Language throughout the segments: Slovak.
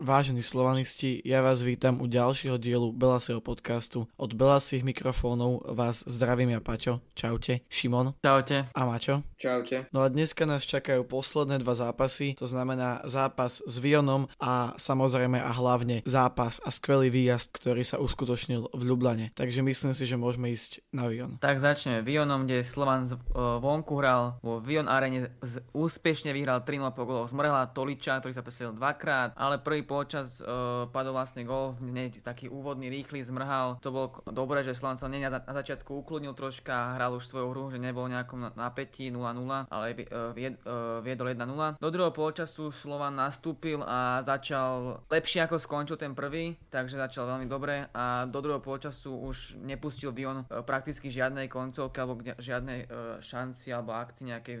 Vážení slovanisti, ja vás vítam u ďalšieho dielu Belasieho podcastu. Od Belasých mikrofónov vás zdravím ja Paťo. Čaute. Šimon. Čaute. A Maťo. Čaute. No a dneska nás čakajú posledné dva zápasy, to znamená zápas s Vionom a samozrejme a hlavne zápas a skvelý výjazd, ktorý sa uskutočnil v Ljubljane. Takže myslím si, že môžeme ísť na Vion. Tak začneme Vionom, kde Slovan z, uh, vonku hral vo Vion arene, z, úspešne vyhral 3 po goloch z Morela Toliča, ktorý sa presedil dvakrát, ale prvý počas uh, padol vlastne gol, hneď taký úvodný, rýchly, zmrhal. To bolo dobré, že Slovan sa na, na začiatku ukludnil troška, hral už svoju hru, že nebol nejakom napätí 0-0, ale vied, uh, viedol 1-0. Do druhého počasu Slovan nastúpil a začal lepšie ako skončil ten prvý, takže začal veľmi dobre a do druhého počasu už nepustil Vion uh, prakticky žiadnej koncovky alebo žiadnej šanci alebo akcii nejakej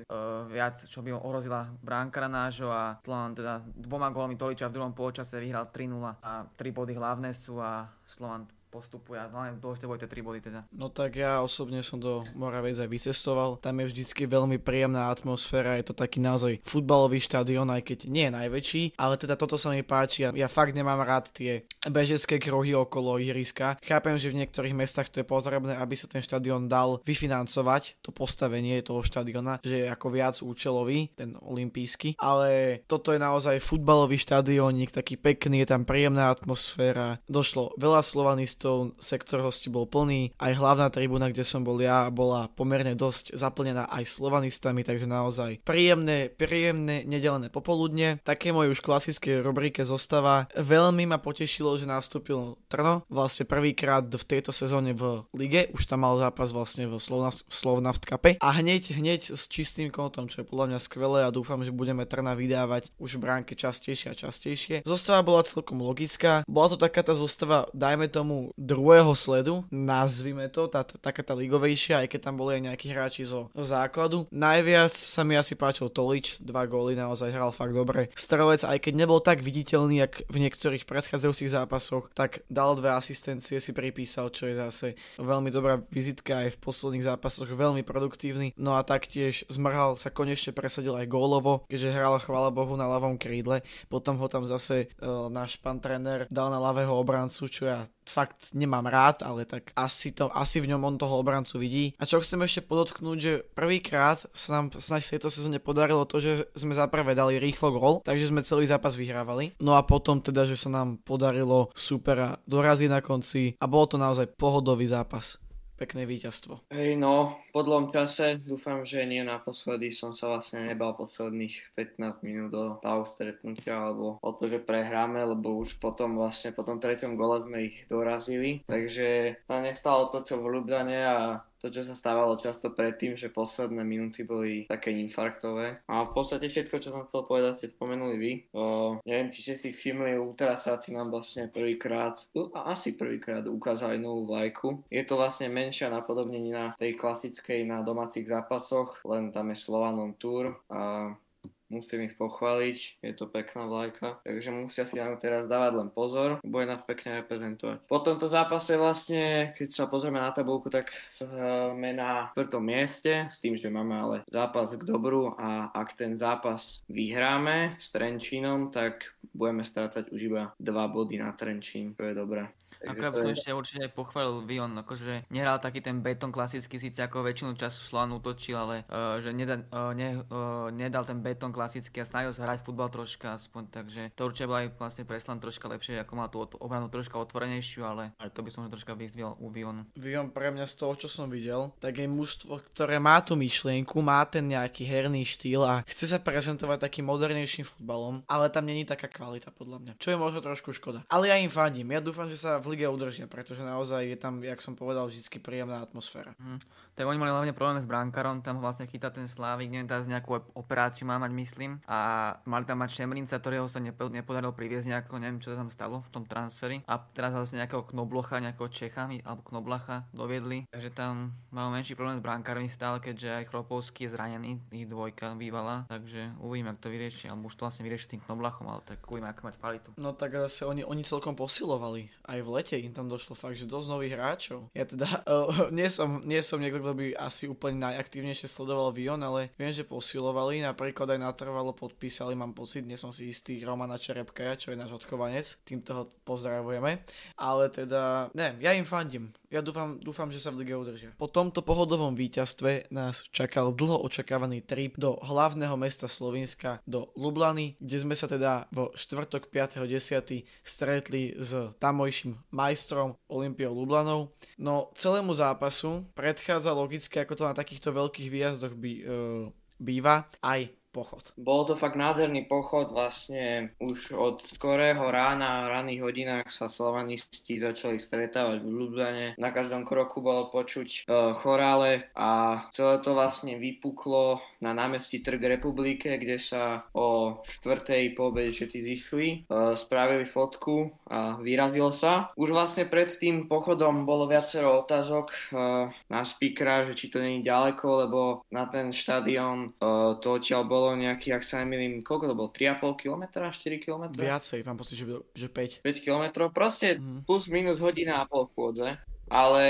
viac, čo by ohrozila bránkara nášho a Slovan teda dvoma gólmi Toliča v druhom počase vyhral 3-0 a 3 body hlavné sú a Slovan postupuje a hlavne dôležité boli tie 3 body teda. No tak ja osobne som do Moravec aj vycestoval, tam je vždycky veľmi príjemná atmosféra, je to taký naozaj futbalový štadión, aj keď nie je najväčší, ale teda toto sa mi páči a ja fakt nemám rád tie bežecké kruhy okolo ihriska. Chápem, že v niektorých mestách to je potrebné, aby sa ten štadión dal vyfinancovať, to postavenie toho štadiona, že je ako viac účelový, ten olimpijský, ale toto je naozaj futbalový štadiónik, taký pekný, je tam príjemná atmosféra, došlo veľa slovanistov hostov, sektor hosti bol plný, aj hlavná tribúna, kde som bol ja, bola pomerne dosť zaplnená aj slovanistami, takže naozaj príjemné, príjemné nedelené popoludne. Také moje už klasické rubrike zostáva. Veľmi ma potešilo, že nastúpil Trno, vlastne prvýkrát v tejto sezóne v lige, už tam mal zápas vlastne v Slovnaft Cup a hneď, hneď s čistým kontom, čo je podľa mňa skvelé a dúfam, že budeme Trna vydávať už bránke častejšie a častejšie. Zostava bola celkom logická, bola to taká tá zostava, dajme tomu druhého sledu, nazvime to, tá, taká tá ligovejšia, aj keď tam boli aj nejakí hráči zo, základu. Najviac sa mi asi páčil Tolič, dva góly, naozaj hral fakt dobre. Strelec, aj keď nebol tak viditeľný, jak v niektorých predchádzajúcich zápasoch, tak dal dve asistencie, si pripísal, čo je zase veľmi dobrá vizitka aj v posledných zápasoch, veľmi produktívny. No a taktiež zmrhal sa konečne presadil aj gólovo, keďže hral chvála Bohu na ľavom krídle. Potom ho tam zase uh, náš pán tréner dal na ľavého obrancu, čo ja fakt nemám rád, ale tak asi, to, asi v ňom on toho obrancu vidí. A čo chcem ešte podotknúť, že prvýkrát sa nám snáď v tejto sezóne podarilo to, že sme zaprvé dali rýchlo gol, takže sme celý zápas vyhrávali. No a potom teda, že sa nám podarilo supera doraziť na konci a bol to naozaj pohodový zápas pekné víťazstvo. Hej, no, po dlhom čase, dúfam, že nie naposledy som sa vlastne nebal posledných 15 minút do toho stretnutia alebo o to, že prehráme, lebo už potom vlastne po tom treťom gole sme ich dorazili, takže sa nestalo to, čo v Ljubljane a to, čo sa stávalo často predtým, že posledné minúty boli také infarktové. A v podstate všetko, čo som chcel povedať, ste spomenuli vy. O, neviem, či ste si všimli, ultrasáci nám vlastne prvýkrát, asi prvýkrát ukázali novú vlajku. Je to vlastne menšia napodobnenina tej klasickej na domácich zápasoch, len tam je Slovanom Tour a musím ich pochváliť, je to pekná vlajka, takže musia si nám teraz dávať len pozor, bude nás pekne reprezentovať. Po tomto zápase vlastne, keď sa pozrieme na tabulku, tak sme na štvrtom mieste, s tým, že máme ale zápas k dobru a ak ten zápas vyhráme s Trenčínom, tak budeme strácať už iba dva body na Trenčín, to je dobré. Ako ja by som je... ešte určite pochválil Vion, akože nehral taký ten beton klasický, síce ako väčšinu času Slovan útočil, ale uh, že neda, uh, ne, uh, nedal ten beton klasický a snažil sa hrať futbal troška aspoň, takže to určite bol aj vlastne preslan troška lepšie, ako má tú obranu troška otvorenejšiu, ale aj to by som troška vyzdvihol u Vionu. Vion pre mňa z toho, čo som videl, tak je mužstvo, ktoré má tú myšlienku, má ten nejaký herný štýl a chce sa prezentovať takým modernejším futbalom, ale tam není taká kvalita podľa mňa, čo je možno trošku škoda. Ale ja im fandím, ja dúfam, že sa v lige udržia, pretože naozaj je tam, jak som povedal, vždy príjemná atmosféra. Mm. Tak oni mali hlavne problém s brankárom, tam vlastne chytá ten Slávik, neviem, teraz nejakú operáciu má mať, myslím. A mali tam mať Šemrinca, ktorého sa nepodarilo priviesť nejako, neviem, čo sa tam stalo v tom transferi. A teraz vlastne nejakého Knoblocha, nejakého Čecha alebo Knoblacha doviedli. Takže tam mal menší problém s brankármi stále, keďže aj Chropovský je zranený, ich dvojka bývala. Takže uvidíme, ako to vyrieši. Alebo už to vlastne vyrieši tým Knoblachom, ale tak uvidíme, ako mať kvalitu. No tak zase oni, oni celkom posilovali. Aj v lete im tam došlo fakt, že dosť nových hráčov. Ja teda uh, nie, som, nie som niekto, kto by asi úplne najaktívnejšie sledoval Vion, ale viem, že posilovali napríklad aj na natrvalo podpísali, mám pocit, nie som si istý, Romana Čerepkaja, čo je náš odchovanec, týmto ho pozdravujeme, ale teda, ne, ja im fandím, ja dúfam, dúfam, že sa v lige udržia. Po tomto pohodovom víťazstve nás čakal dlho očakávaný trip do hlavného mesta Slovenska, do Lublany, kde sme sa teda vo štvrtok 5.10. stretli s tamojším majstrom Olympiou Lublanov. No celému zápasu predchádza logicky, ako to na takýchto veľkých výjazdoch by, e, býva, aj pochod. Bol to fakt nádherný pochod, vlastne už od skorého rána, v ranných hodinách sa slovanisti začali stretávať v Ljubljane. Na každom kroku bolo počuť uh, chorále a celé to vlastne vypuklo na námestí Trg republike, kde sa o štvrtej po všetci zišli, uh, spravili fotku a vyrazil sa. Už vlastne pred tým pochodom bolo viacero otázok uh, na speakera, že či to není ďaleko, lebo na ten štadión uh, to odtiaľ bolo bolo nejaký, ak sa nemýlim, koľko to bolo, 3,5 km, 4 km? Viacej, mám pocit, že, že 5. 5 km, proste mm-hmm. plus minus hodina a pol chôdze, ale,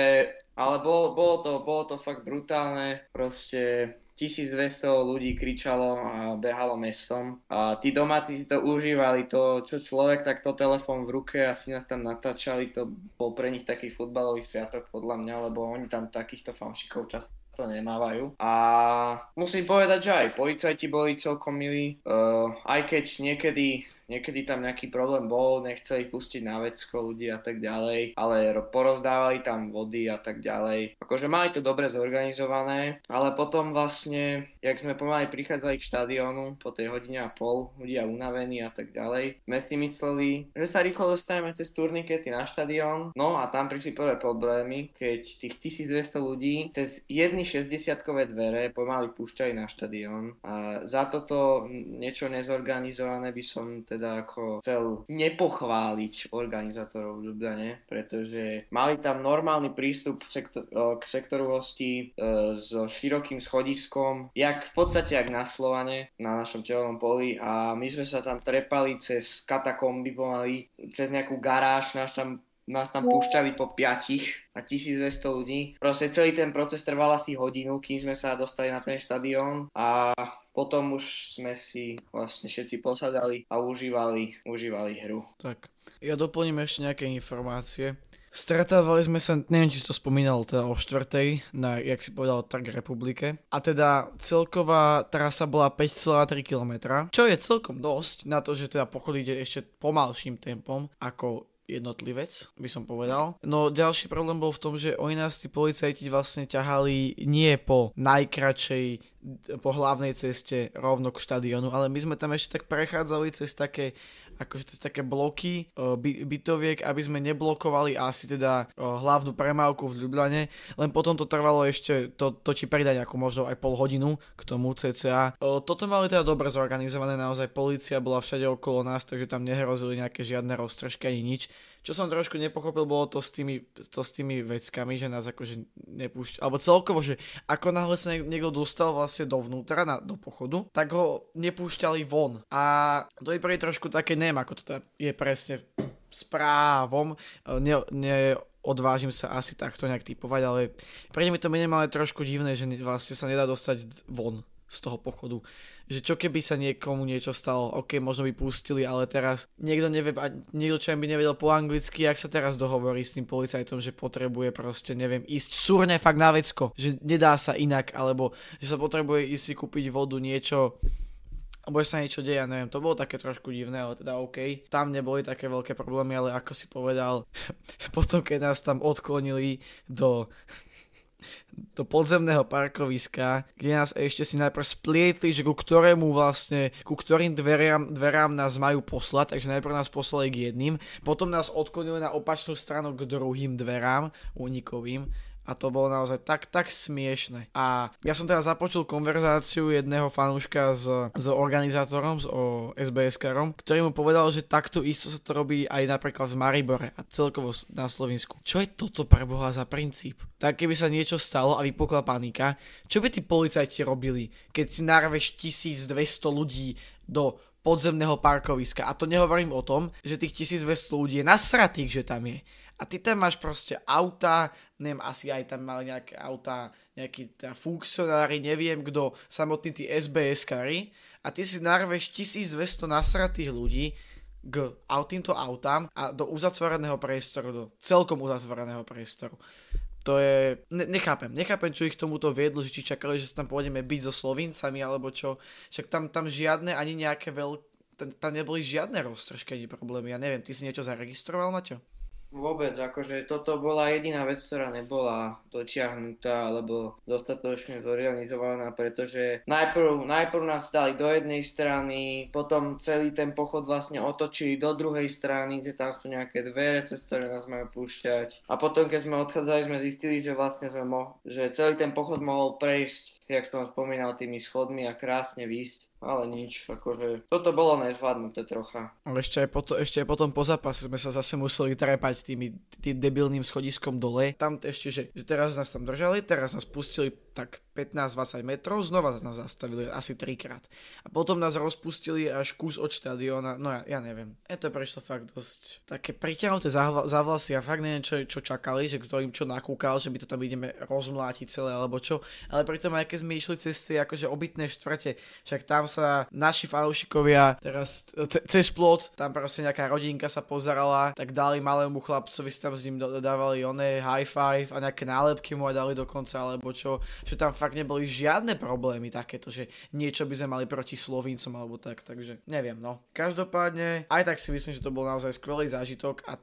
ale bolo, bolo, to, bolo to fakt brutálne, proste 1200 ľudí kričalo a behalo mestom. A tí doma tí to užívali, to čo človek takto telefón v ruke a si nás tam natáčali, to bol pre nich taký futbalový sviatok podľa mňa, lebo oni tam takýchto fanšikov často to nemávajú. A musím povedať, že aj policajti boli celkom milí, uh, aj keď niekedy niekedy tam nejaký problém bol, nechceli pustiť na vecko ľudí a tak ďalej, ale porozdávali tam vody a tak ďalej. Akože mali to dobre zorganizované, ale potom vlastne, jak sme pomaly prichádzali k štadiónu po tej hodine a pol, ľudia unavení a tak ďalej, sme si mysleli, že sa rýchlo dostaneme cez turnikety na štadión, no a tam prišli prvé problémy, keď tých 1200 ľudí cez jedny 60-kové dvere pomaly púšťali na štadión a za toto niečo nezorganizované by som teda teda ako chcel nepochváliť organizátorov v Ljubljane, pretože mali tam normálny prístup sektor, k sektoru hostí e, s širokým schodiskom, jak v podstate jak na Slovane, na našom telnom poli. A my sme sa tam trepali cez katakomby pomaly, cez nejakú garáž, nás tam nás tam púšťali po 5 a 1200 ľudí. Proste celý ten proces trval asi hodinu, kým sme sa dostali na ten štadión a potom už sme si vlastne všetci posadali a užívali, užívali hru. Tak, ja doplním ešte nejaké informácie. Stretávali sme sa, neviem, či si to spomínal, teda o štvrtej, na, jak si povedal, Trg Republike. A teda celková trasa bola 5,3 km, čo je celkom dosť na to, že teda pochod ide ešte pomalším tempom ako jednotlivec, by som povedal. No ďalší problém bol v tom, že oni nás tí policajti vlastne ťahali nie po najkračej po hlavnej ceste rovno k štadionu, ale my sme tam ešte tak prechádzali cez také akože cez také bloky by, bytoviek, aby sme neblokovali asi teda hlavnú premávku v Ljubljane, len potom to trvalo ešte, to, to ti pridá nejakú možno aj pol hodinu k tomu cca. Toto mali teda dobre zorganizované, naozaj policia bola všade okolo nás, takže tam nehrozili nejaké žiadne roztržky ani nič čo som trošku nepochopil, bolo to s tými, to s tými veckami, že nás akože nepúšť, alebo celkovo, že ako náhle sa niekto dostal vlastne dovnútra, na, do pochodu, tak ho nepúšťali von. A to je pre trošku také, neviem ako to teda je presne správom, ne, ne, odvážim sa asi takto nejak typovať, ale pre mi to minimálne trošku divné, že vlastne sa nedá dostať von z toho pochodu že čo keby sa niekomu niečo stalo, ok, možno by pustili, ale teraz niekto nevie, niekto čo by nevedel po anglicky, ak sa teraz dohovorí s tým policajtom, že potrebuje proste, neviem, ísť surne fakt na vecko, že nedá sa inak, alebo že sa potrebuje ísť si kúpiť vodu, niečo, alebo sa niečo deje, neviem, to bolo také trošku divné, ale teda OK. Tam neboli také veľké problémy, ale ako si povedal, potom keď nás tam odklonili do do podzemného parkoviska, kde nás ešte si najprv splietli, že ku ktorému vlastne, ku ktorým dverám, dverám nás majú poslať, takže najprv nás poslali k jedným, potom nás odklonili na opačnú stranu k druhým dverám, únikovým, a to bolo naozaj tak, tak smiešne. A ja som teraz započul konverzáciu jedného fanúška s, s organizátorom, s o SBS-karom, ktorý mu povedal, že takto isto sa to robí aj napríklad v Maribore a celkovo na Slovensku. Čo je toto pre Boha za princíp? Tak keby sa niečo stalo a vypukla panika, čo by tí policajti robili, keď si narveš 1200 ľudí do podzemného parkoviska. A to nehovorím o tom, že tých 1200 ľudí je nasratých, že tam je. A ty tam máš proste auta, neviem, asi aj tam mali nejaké auta, nejakí teda funkcionári, neviem kto, samotní tí SBS-kari a ty si narveš 1200 nasratých ľudí k týmto autám a do uzatvoreného priestoru, do celkom uzatvoreného priestoru. To je, ne, nechápem, nechápem, čo ich tomuto viedlo, že či čakali, že sa tam pôjdeme byť so Slovincami, alebo čo. Však tam, tam žiadne, ani nejaké veľké, tam, neboli žiadne roztržkení problémy, ja neviem, ty si niečo zaregistroval, Maťo? Vôbec, akože toto bola jediná vec, ktorá nebola dotiahnutá alebo dostatočne zorganizovaná, pretože najprv, najprv nás dali do jednej strany, potom celý ten pochod vlastne otočili do druhej strany, kde tam sú nejaké dvere, cez ktoré nás majú púšťať. A potom, keď sme odchádzali, sme zistili, že vlastne sme mo- že celý ten pochod mohol prejsť, jak som spomínal, tými schodmi a krásne výjsť ale nič, akože toto bolo nezvládnuté trocha. Ešte aj, potom, ešte aj potom po zápase sme sa zase museli trepať tými tým debilným schodiskom dole. Tam ešte, že, že teraz nás tam držali, teraz nás pustili tak 15-20 metrov, znova nás zastavili asi trikrát. A potom nás rozpustili až kus od štadióna, no ja, ja neviem. Je to prešlo fakt dosť také priťahnuté za vlasy a fakt neviem, čo, čo čakali, že kto im čo nakúkal, že my to tam ideme rozmlátiť celé alebo čo. Ale pritom aj keď sme išli cez tie akože obytné štvrte, však tam sa naši fanúšikovia teraz cez plot, tam proste nejaká rodinka sa pozerala, tak dali malému chlapcovi, tam s ním dodávali oné high five a nejaké nálepky mu aj dali dokonca alebo čo že tam fakt neboli žiadne problémy takéto, že niečo by sme mali proti Slovíncom alebo tak, takže neviem, no. Každopádne, aj tak si myslím, že to bol naozaj skvelý zážitok a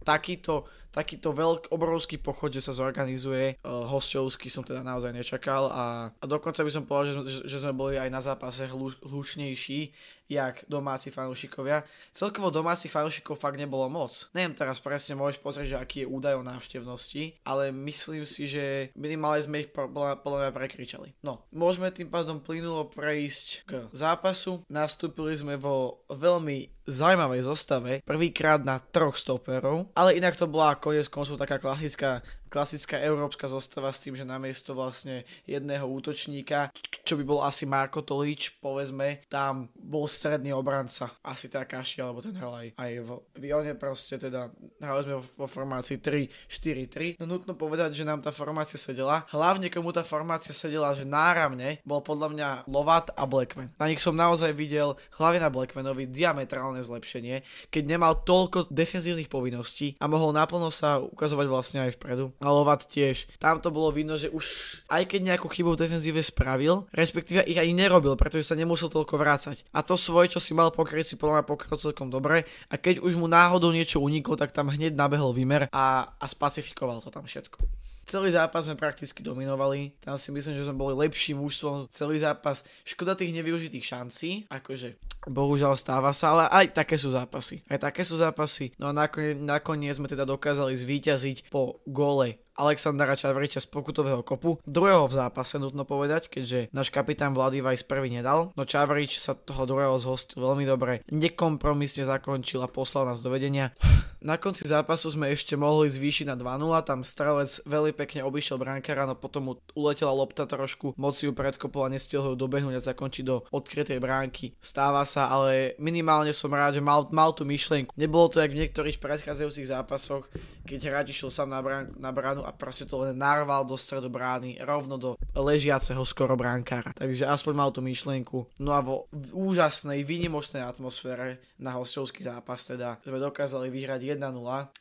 takýto takýto veľk, obrovský pochod, že sa zorganizuje uh, hostovský som teda naozaj nečakal a, a dokonca by som povedal, že, že sme boli aj na zápase hlu, hlučnejší, jak domáci fanúšikovia. Celkovo domácich fanúšikov fakt nebolo moc. Neviem teraz presne, môžeš pozrieť, že aký je údaj o návštevnosti, ale myslím si, že minimálne sme ich podľa mňa prekričali. No, môžeme tým pádom plynulo prejsť k zápasu. Nastúpili sme vo veľmi zaujímavej zostave, prvýkrát na troch stoperov, ale inak to bola konec koncov taká klasická klasická európska zostava s tým, že namiesto vlastne jedného útočníka, čo by bol asi Marko Tolič, povedzme, tam bol stredný obranca, asi tak Kaši, alebo ten hral aj, aj v Vione proste, teda hrali sme vo, formácii 3-4-3. No nutno povedať, že nám tá formácia sedela. Hlavne komu tá formácia sedela, že náramne bol podľa mňa Lovat a Blackman. Na nich som naozaj videl hlavne na Blackmanovi diametrálne zlepšenie, keď nemal toľko defenzívnych povinností a mohol naplno sa ukazovať vlastne aj vpredu Lovat tiež. Tam to bolo vidno, že už aj keď nejakú chybu v defenzíve spravil, respektíve ich ani nerobil, pretože sa nemusel toľko vrácať. A to svoje, čo si mal pokryť, si podľa mňa pokryl celkom dobre. A keď už mu náhodou niečo uniklo, tak tam hneď nabehol výmer a, a spacifikoval to tam všetko. Celý zápas sme prakticky dominovali, tam si myslím, že sme boli lepší mužstvom celý zápas. Škoda tých nevyužitých šancí, akože bohužiaľ stáva sa, ale aj také sú zápasy. Aj také sú zápasy. No a nakoniec, nakoniec sme teda dokázali zvíťaziť po gole Alexandra Čavriča z pokutového kopu. Druhého v zápase nutno povedať, keďže náš kapitán Vlady Vajs prvý nedal. No Čavrič sa toho druhého zhostil veľmi dobre, nekompromisne zakončil a poslal nás do vedenia. Na konci zápasu sme ešte mohli zvýšiť na 2-0, tam strelec veľmi pekne obišiel brankára, no potom mu uletela lopta trošku, moci ju predkopol a nestihol ju dobehnúť a zakončiť do odkrytej bránky. Stáva sa, ale minimálne som rád, že mal, mal tú myšlienku. Nebolo to jak v niektorých predchádzajúcich zápasoch, keď hráč išiel sám na, brán, na bránu a proste to len narval do stredu brány, rovno do ležiaceho skoro bránkára. Takže aspoň mal tú myšlienku. No a vo úžasnej, výnimočnej atmosfére na hostovský zápas teda sme dokázali vyhrať 1-0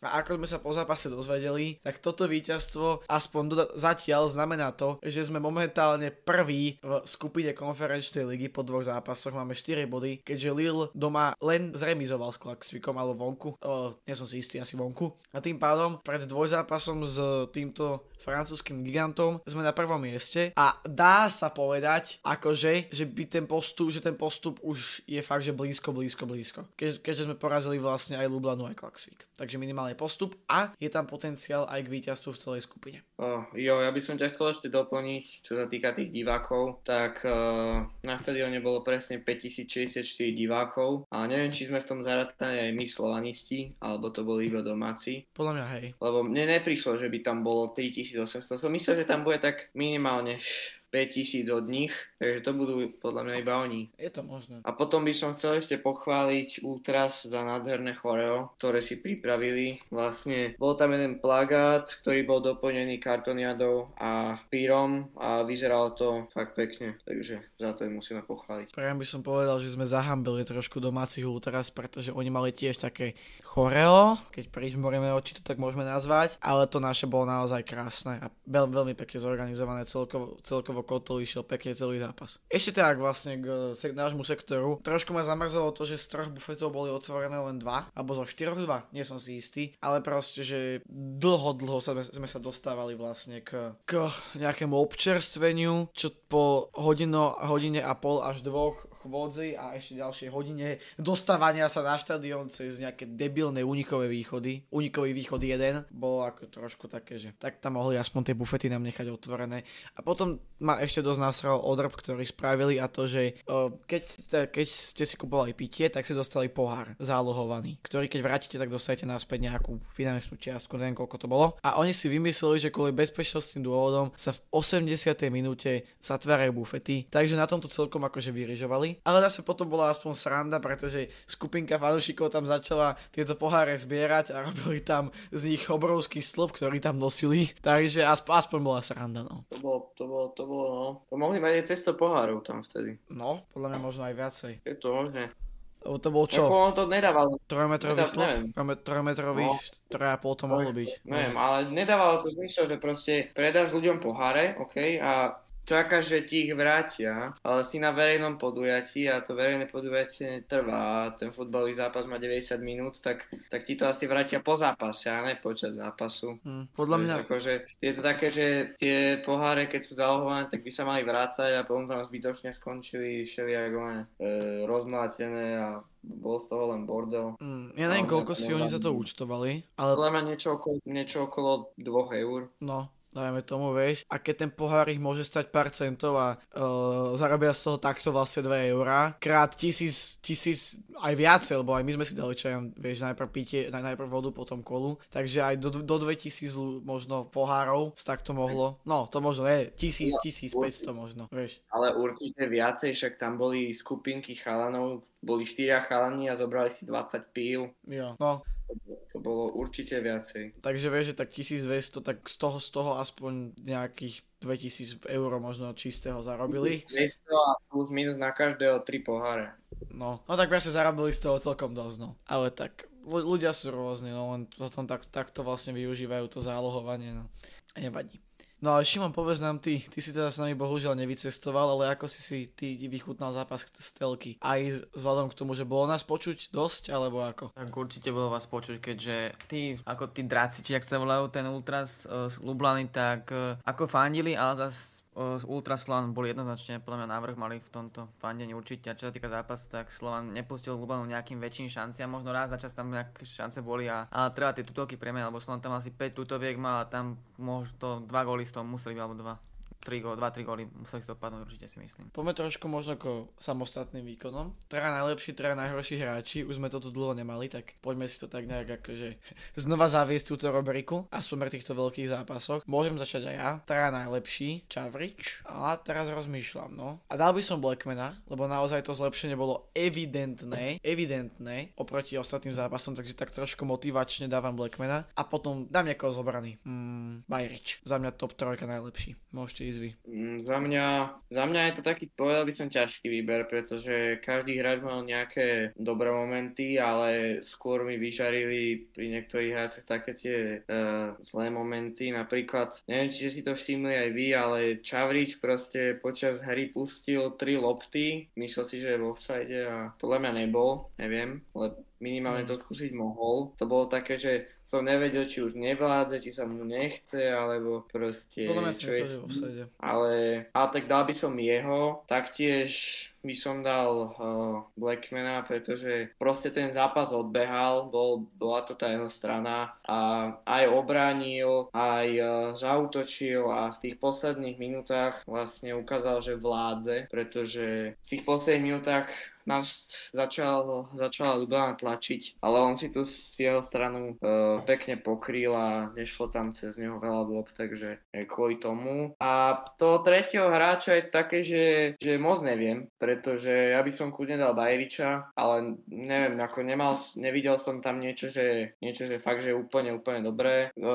a ako sme sa po zápase dozvedeli, tak toto víťazstvo aspoň doda- zatiaľ znamená to, že sme momentálne prví v skupine konferenčnej ligy po dvoch zápasoch, máme 4 body, keďže Lille doma len zremizoval s Klaxvikom alebo vonku, o, nie som si istý, asi vonku. A tým pádom pred dvojzápasom s týmto francúzským gigantom sme na prvom mieste a dá sa povedať, akože, že by ten postup, že ten postup už je fakt, že blízko, blízko, blízko. Ke, keďže sme porazili vlastne aj Lublanu, aj Klaxvik. Takže minimálne postup a je tam potenciál aj k víťazstvu v celej skupine. Oh, jo, ja by som ťa chcel ešte doplniť, čo sa týka tých divákov, tak uh, na štadióne bolo presne 5064 divákov a neviem, či sme v tom zarátali aj my slovanisti, alebo to boli iba domáci. Podľa mňa hej. Lebo mne neprišlo, že by tam bolo 3800, som myslel, že tam bude tak minimálne 5000 od nich, Takže to budú podľa mňa iba oni. Je to možné. A potom by som chcel ešte pochváliť Ultras za nádherné choreo, ktoré si pripravili. Vlastne bol tam jeden plagát, ktorý bol doplnený kartoniadou a pírom a vyzeralo to fakt pekne, takže za to im musíme pochváliť. Priam by som povedal, že sme zahambili trošku domácich Ultras, pretože oni mali tiež také choreo, keď prižmoríme oči, to tak môžeme nazvať, ale to naše bolo naozaj krásne a veľmi, veľmi pekne zorganizované, celkovo, celkovo kotol išiel pekne celý zápas. Ešte tak vlastne k nášmu sektoru. Trošku ma zamrzelo to, že z troch bufetov boli otvorené len dva, alebo zo štyroch dva, nie som si istý, ale proste, že dlho, dlho sa, sme sa dostávali vlastne k, k nejakému občerstveniu, čo po hodino, hodine a pol až dvoch chôdzi a ešte ďalšie hodine dostávania sa na štadión cez nejaké debilné unikové východy. Unikový východ 1 bolo ako trošku také, že tak tam mohli aspoň tie bufety nám nechať otvorené. A potom ma ešte dosť nasral odrb, ktorý spravili a to, že keď, keď ste si kupovali pitie, tak si dostali pohár zálohovaný, ktorý keď vrátite, tak dostanete naspäť nejakú finančnú čiastku, neviem koľko to bolo. A oni si vymysleli, že kvôli bezpečnostným dôvodom sa v 80. minúte zatvárajú bufety, takže na tomto celkom akože vyrižovali ale zase potom bola aspoň sranda, pretože skupinka fanúšikov tam začala tieto poháre zbierať a robili tam z nich obrovský stĺp, ktorý tam nosili, takže aspoň, aspoň bola sranda, no. To bolo, to bolo, to bolo, no. To mohli mať aj 300 pohárov tam vtedy. No, podľa mňa možno aj viacej. Je to možné. To bol čo? Ako on to nedával. Trojmetrový slop? Trojmetrový, no. 3,5 to mohlo byť. Neviem, ale nedávalo to zmysel, že proste predáš ľuďom poháre, OK, a čaká, že ti ich vrátia, ale si na verejnom podujatí a to verejné podujatie netrvá. Ten futbalový zápas má 90 minút, tak, tak ti to asi vrátia po zápase a ne počas zápasu. Hmm, podľa mňa... Akože, je to také, že tie poháre, keď sú zalohované, tak by sa mali vrácať a potom tam zbytočne skončili všelijako e, rozmlátené a bol z toho len bordel. Mm, ja neviem, koľko si oni za to účtovali, ale... Podľa mňa niečo okolo, niečo okolo 2 eur. No, dajme tomu, vieš, a keď ten pohár ich môže stať pár centov a uh, zarobia z toho takto vlastne 2 eurá, krát tisíc, tisíc aj viacej, lebo aj my sme si dali čaj, vieš, najprv pitie, najprv vodu, potom kolu, takže aj do, do 2000 možno pohárov takto mohlo, no to možno je, 1000, 1500 možno, vieš. Ale určite viacej, však tam boli skupinky chalanov, boli 4 chalani a zobrali si 20 pív. Jo, no bolo určite viacej. Takže vieš, že tak 1200, tak z toho, z toho aspoň nejakých 2000 eur možno čistého zarobili. 1200 a plus minus na každého 3 poháre. No, no tak vlastne zarobili z toho celkom dosť, no. Ale tak ľudia sú rôzni, no len potom tak, takto vlastne využívajú to zálohovanie, no. A nevadí. No ale Šimon, povedz nám ty, ty si teda s nami bohužiaľ nevycestoval, ale ako si si ty vychutnal zápas z? Aj vzhľadom k tomu, že bolo nás počuť dosť, alebo ako? Tak určite bolo vás počuť, keďže ty, ako tí draci, či ak sa volajú ten Ultras uh, Lublany, tak uh, ako fandili, ale zase Ultra Slovan boli jednoznačne, podľa mňa návrh mali v tomto fandení určite. A čo sa týka zápasu, tak Slovan nepustil Lubanu nejakým väčším šanciam, možno raz za čas tam nejaké šance boli, a, ale treba tie tutovky premeniť, lebo Slovan tam asi 5 tutoviek mal a tam možno 2 góly z toho museli alebo 2. 3 gól, 2-3 góly museli to padnúť, určite si myslím. Poďme trošku možno ako samostatným výkonom. Traja najlepší, traja najhorší hráči, už sme to tu dlho nemali, tak poďme si to tak nejak akože znova zaviesť túto rubriku, aspoň pri týchto veľkých zápasoch. Môžem začať aj ja. Traja najlepší, Čavrič. A teraz rozmýšľam, no. A dal by som Blackmana, lebo naozaj to zlepšenie bolo evidentné, evidentné oproti ostatným zápasom, takže tak trošku motivačne dávam Blackmana. A potom dám niekoho z obrany. Mm, Bajrič. Za mňa top trojka najlepší. Môžete výzvy? Mm, za mňa, za mňa je to taký, povedal by som, ťažký výber, pretože každý hráč mal nejaké dobré momenty, ale skôr mi vyžarili pri niektorých hráčoch také tie uh, zlé momenty. Napríklad, neviem, či si to všimli aj vy, ale Čavrič proste počas hry pustil tri lopty, myslel si, že je v offside a podľa mňa nebol, neviem, ale minimálne to skúsiť mohol. To bolo také, že som nevedel, či už nevládze, či sa mu nechce, alebo proste... Podľa mňa čo je... Ale, ale tak dal by som jeho, taktiež by som dal uh, Blackmana, pretože proste ten zápas odbehal, bol, bola to tá jeho strana a aj obránil, aj uh, zautočil a v tých posledných minútach vlastne ukázal, že vládze, pretože v tých posledných minútach nás začal, začala Ljubljana tlačiť, ale on si tu z jeho stranu e, pekne pokryl a nešlo tam cez neho veľa dôb, takže kvôli tomu. A to tretieho hráča je také, že, že moc neviem, pretože ja by som kľudne dal Bajriča, ale neviem, ako nemal, nevidel som tam niečo, že, niečo, že fakt, že úplne, úplne dobré. E,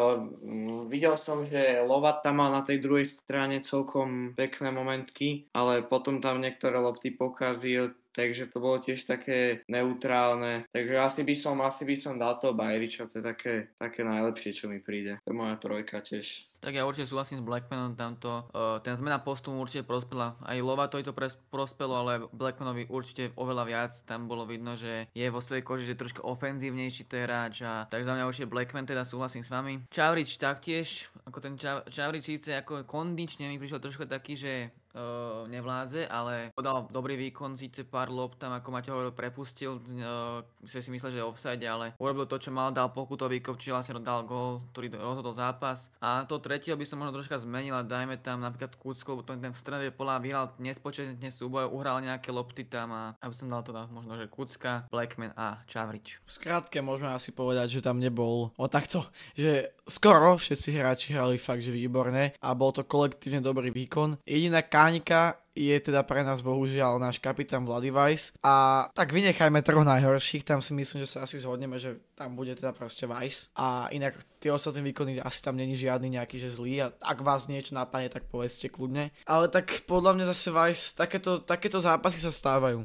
videl som, že Lovat tam mal na tej druhej strane celkom pekné momentky, ale potom tam niektoré lopty pokazil, takže to bolo tiež také neutrálne. Takže asi by som, asi by som dal toho Bajriča, to je také, také najlepšie, čo mi príde. To je moja trojka tiež. Tak ja určite súhlasím s Blackmanom tamto. Uh, ten zmena postupu určite prospela. Aj Lovatovi to pres- prospelo, ale Blackmanovi určite oveľa viac. Tam bolo vidno, že je vo svojej koži, že trošku ofenzívnejší ten hráč. A tak za mňa určite Blackman, teda súhlasím s vami. Čavrič taktiež, ako ten Čav- Čavrič síce ako kondične mi prišiel trošku taký, že uh, nevládze, ale podal dobrý výkon, síce pár lob tam, ako Maťo hovoril, prepustil, uh, si myslel, že je offside, ale urobil to, čo mal, dal pokutový kop, čiže vlastne dal gol, ktorý rozhodol zápas. A to tretieho by som možno troška zmenil a dajme tam napríklad Kucko, lebo ten v strede pola vyhral nespočetne súboj, uhral nejaké lopty tam a aby som dal teda možno, že Kucka, Blackman a Čavrič. V skrátke môžeme asi povedať, že tam nebol o takto, že skoro všetci hráči hrali fakt, že výborne a bol to kolektívne dobrý výkon. Jediná Kánika je teda pre nás bohužiaľ náš kapitán Vladivajs a tak vynechajme troch najhorších, tam si myslím, že sa asi zhodneme, že tam bude teda proste Vice a inak tie ostatné výkony asi tam není žiadny nejaký, že zlý. A ak vás niečo napadne, tak povedzte kľudne. Ale tak podľa mňa zase Vice, takéto, takéto zápasy sa stávajú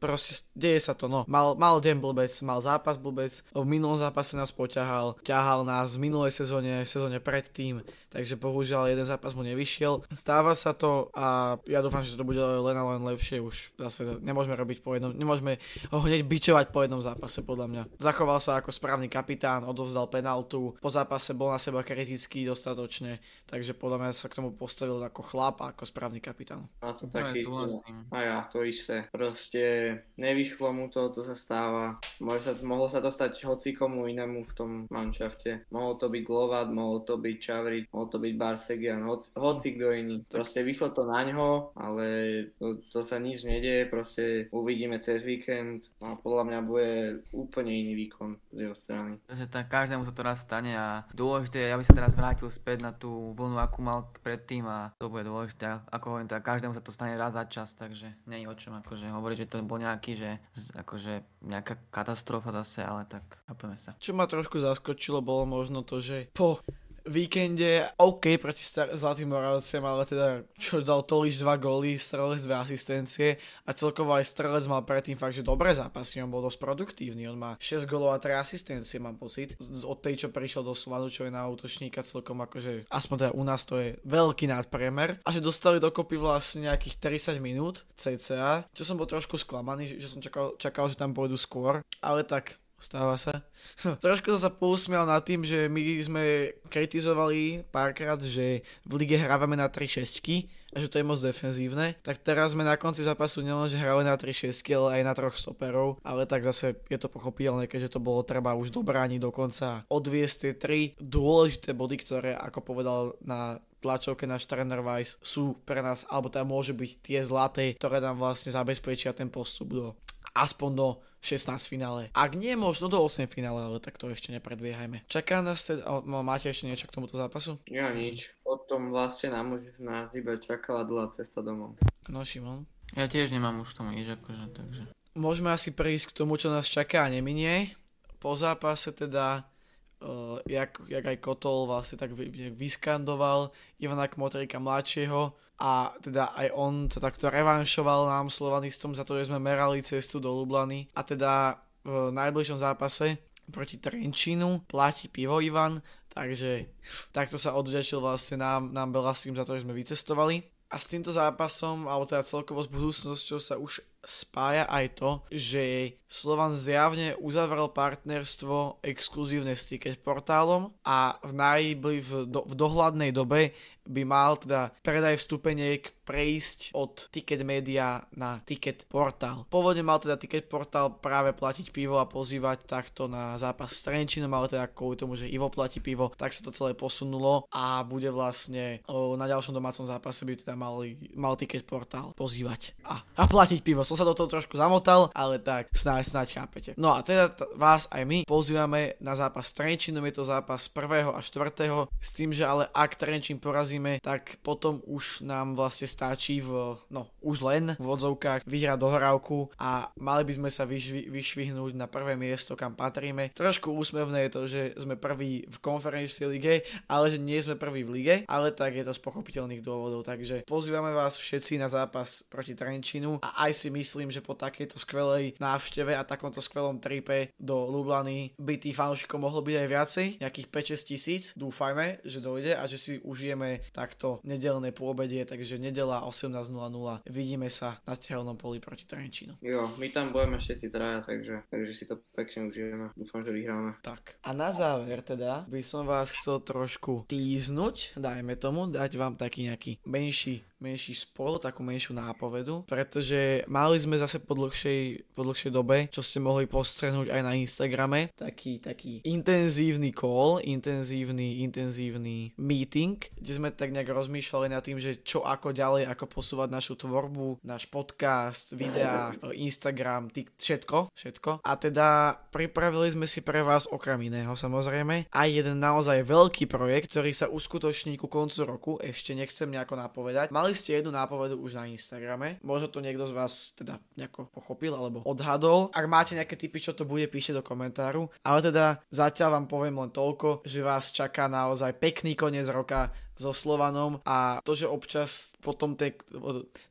proste deje sa to, no. Mal, mal deň blbec, mal zápas blbec, v minulom zápase nás poťahal, ťahal nás v minulej sezóne, sezóne predtým, takže bohužiaľ jeden zápas mu nevyšiel. Stáva sa to a ja dúfam, že to bude len a len lepšie už. Zase nemôžeme robiť po jednom, nemôžeme ho hneď bičovať po jednom zápase podľa mňa. Zachoval sa ako správny kapitán, odovzdal penaltu, po zápase bol na seba kritický dostatočne, takže podľa mňa sa k tomu postavil ako chlap a ako správny kapitán. A to taký, a ja to isté. Proste nevyšlo mu to, to sa stáva. Môže sa, mohlo sa to stať hocikomu inému v tom manšafte. Mohol to byť Glovat, mohol to byť Čavrič, mohol to byť Barsegian, hoc, hoci kto iný. Proste vyšlo to na ňo, ale to, to sa nič nedieje, proste uvidíme cez víkend a podľa mňa bude úplne iný výkon z jeho strany. Takže tak každému sa to raz stane a dôležité je, aby sa teraz vrátil späť na tú vlnu, akú mal predtým a to bude dôležité. Ako hovorím, tak každému sa to stane raz za čas, takže nie je o čom akože hovoriť, že to bol nejaký, že akože nejaká katastrofa zase, ale tak chápeme sa. Čo ma trošku zaskočilo, bolo možno to, že po víkende OK proti star- Zlatým Moravciam, ale teda čo dal Toliš dva góly, Strelec dve asistencie a celkovo aj Strelec mal predtým fakt, že dobré zápasy, on bol dosť produktívny, on má 6 gólov a 3 asistencie, mám pocit. Od tej, čo prišiel do Slovanu, čo je na útočníka celkom akože, aspoň teda u nás to je veľký nadpremer a že dostali dokopy vlastne nejakých 30 minút cca, čo som bol trošku sklamaný, že, že som čakal, čakal, že tam pôjdu skôr, ale tak Stáva sa. Trošku som sa pousmial nad tým, že my sme kritizovali párkrát, že v lige hrávame na 3 šestky a že to je moc defenzívne. Tak teraz sme na konci zápasu nielen, že hrali na 3 šestky, ale aj na troch stoperov. Ale tak zase je to pochopiteľné, keďže to bolo treba už dobrániť dokonca odviesť tie tri dôležité body, ktoré, ako povedal na tlačovke náš tréner Weiss sú pre nás, alebo tam môže byť tie zlaté, ktoré nám vlastne zabezpečia ten postup do aspoň do 16 finále. Ak nie, možno do 8 finále, ale tak to ešte nepredbiehajme. Čaká nás teda, máte ešte niečo k tomuto zápasu? Ja nič. Potom vlastne nám už nás iba čakala dlhá cesta domov. No Šimon? Ja tiež nemám už tomu nič, akože, takže. Môžeme asi prejsť k tomu, čo nás čaká a neminie. Po zápase teda uh, jak, jak aj Kotol vlastne tak vy, vyskandoval Ivana Kmotrika mladšieho a teda aj on sa takto revanšoval nám slovanistom za to, že sme merali cestu do Lublany a teda v najbližšom zápase proti Trenčínu platí pivo Ivan, takže takto sa odvďačil vlastne nám, nám Belastým za to, že sme vycestovali. A s týmto zápasom, alebo teda celkovo s budúcnosťou sa už spája aj to, že Slovan zjavne uzavrel partnerstvo exkluzívne s ticket portálom a v, najbli, v, do, v dohľadnej dobe by mal teda predaj vstupeniek prejsť od Ticket Media na Ticket Portal. Pôvodne mal teda Ticket Portal práve platiť pivo a pozývať takto na zápas s Trenčinom, ale teda kvôli tomu, že Ivo platí pivo, tak sa to celé posunulo a bude vlastne na ďalšom domácom zápase by teda mali, mal Ticket Portal pozývať a, a platiť pivo. Som sa do toho trošku zamotal, ale tak snáď, snáď chápete. No a teda t- vás aj my pozývame na zápas s Trenčinom, je to zápas 1. a 4. s tým, že ale ak Trenčín porazíme, tak potom už nám vlastne stačí v, no už len v odzovkách vyhrať dohrávku a mali by sme sa vyšvi, vyšvihnúť na prvé miesto, kam patríme. Trošku úsmevné je to, že sme prví v konferenčnej lige, ale že nie sme prví v lige, ale tak je to z pochopiteľných dôvodov. Takže pozývame vás všetci na zápas proti Trenčinu a aj si myslím, že po takejto skvelej návšteve a takomto skvelom tripe do Lublany by tých fanúšikov mohlo byť aj viacej, nejakých 5-6 tisíc. Dúfajme, že dojde a že si užijeme takto nedelné pôbedie, takže nedela 18.00 vidíme sa na tehelnom poli proti Trenčínu. Jo, my tam budeme všetci traja, takže, takže si to pekne užijeme. Dúfam, že vyhráme. Tak. A na záver teda by som vás chcel trošku týznuť, dajme tomu, dať vám taký nejaký menší menší spol, takú menšiu nápovedu, pretože mali sme zase po dlhšej, po dlhšej dobe, čo ste mohli postrehnúť aj na Instagrame, taký, taký intenzívny call, intenzívny, intenzívny meeting, kde sme tak nejak rozmýšľali nad tým, že čo ako ďalej, ako posúvať našu tvorbu, náš podcast, videá, Instagram, tik, všetko, všetko. A teda pripravili sme si pre vás okrem iného samozrejme aj jeden naozaj veľký projekt, ktorý sa uskutoční ku koncu roku, ešte nechcem nejako napovedať. Mali Mali ste jednu nápovedu už na Instagrame, možno to niekto z vás teda nejako pochopil alebo odhadol. Ak máte nejaké typy, čo to bude, píšte do komentáru. Ale teda zatiaľ vám poviem len toľko, že vás čaká naozaj pekný koniec roka so Slovanom a to, že občas potom te,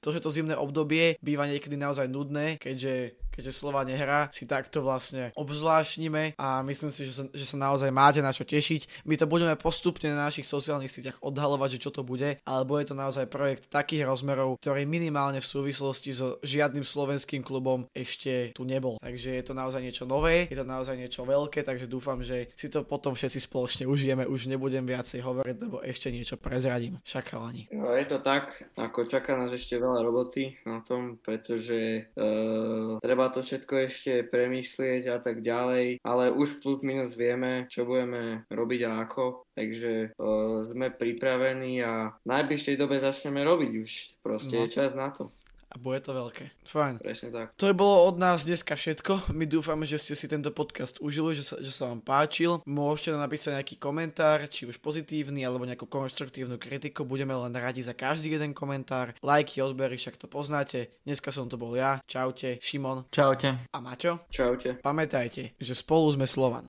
to, že to zimné obdobie býva niekedy naozaj nudné, keďže keďže Slova nehrá, si takto vlastne obzvláštnime a myslím si, že sa, že sa naozaj máte na čo tešiť. My to budeme postupne na našich sociálnych sieťach odhalovať, že čo to bude, ale bude to naozaj projekt takých rozmerov, ktorý minimálne v súvislosti so žiadnym slovenským klubom ešte tu nebol. Takže je to naozaj niečo nové, je to naozaj niečo veľké, takže dúfam, že si to potom všetci spoločne užijeme, už nebudem viacej hovoriť, lebo ešte niečo prezradím. Šakalani. No, je to tak, ako čaká nás ešte veľa roboty na tom, pretože uh, treba to všetko ešte premyslieť a tak ďalej, ale už plus minus vieme, čo budeme robiť a ako, takže uh, sme pripravení a v najbližšej dobe začneme robiť už. Proste no. je čas na to a bude to veľké. Fajn. Presne tak. To je bolo od nás dneska všetko. My dúfame, že ste si tento podcast užili, že sa, že sa vám páčil. Môžete nám napísať nejaký komentár, či už pozitívny alebo nejakú konštruktívnu kritiku. Budeme len radi za každý jeden komentár. Lajky, odbery, však to poznáte. Dneska som to bol ja. Čaute, Šimon. Čaute. A Maťo. Čaute. Pamätajte, že spolu sme Slovan.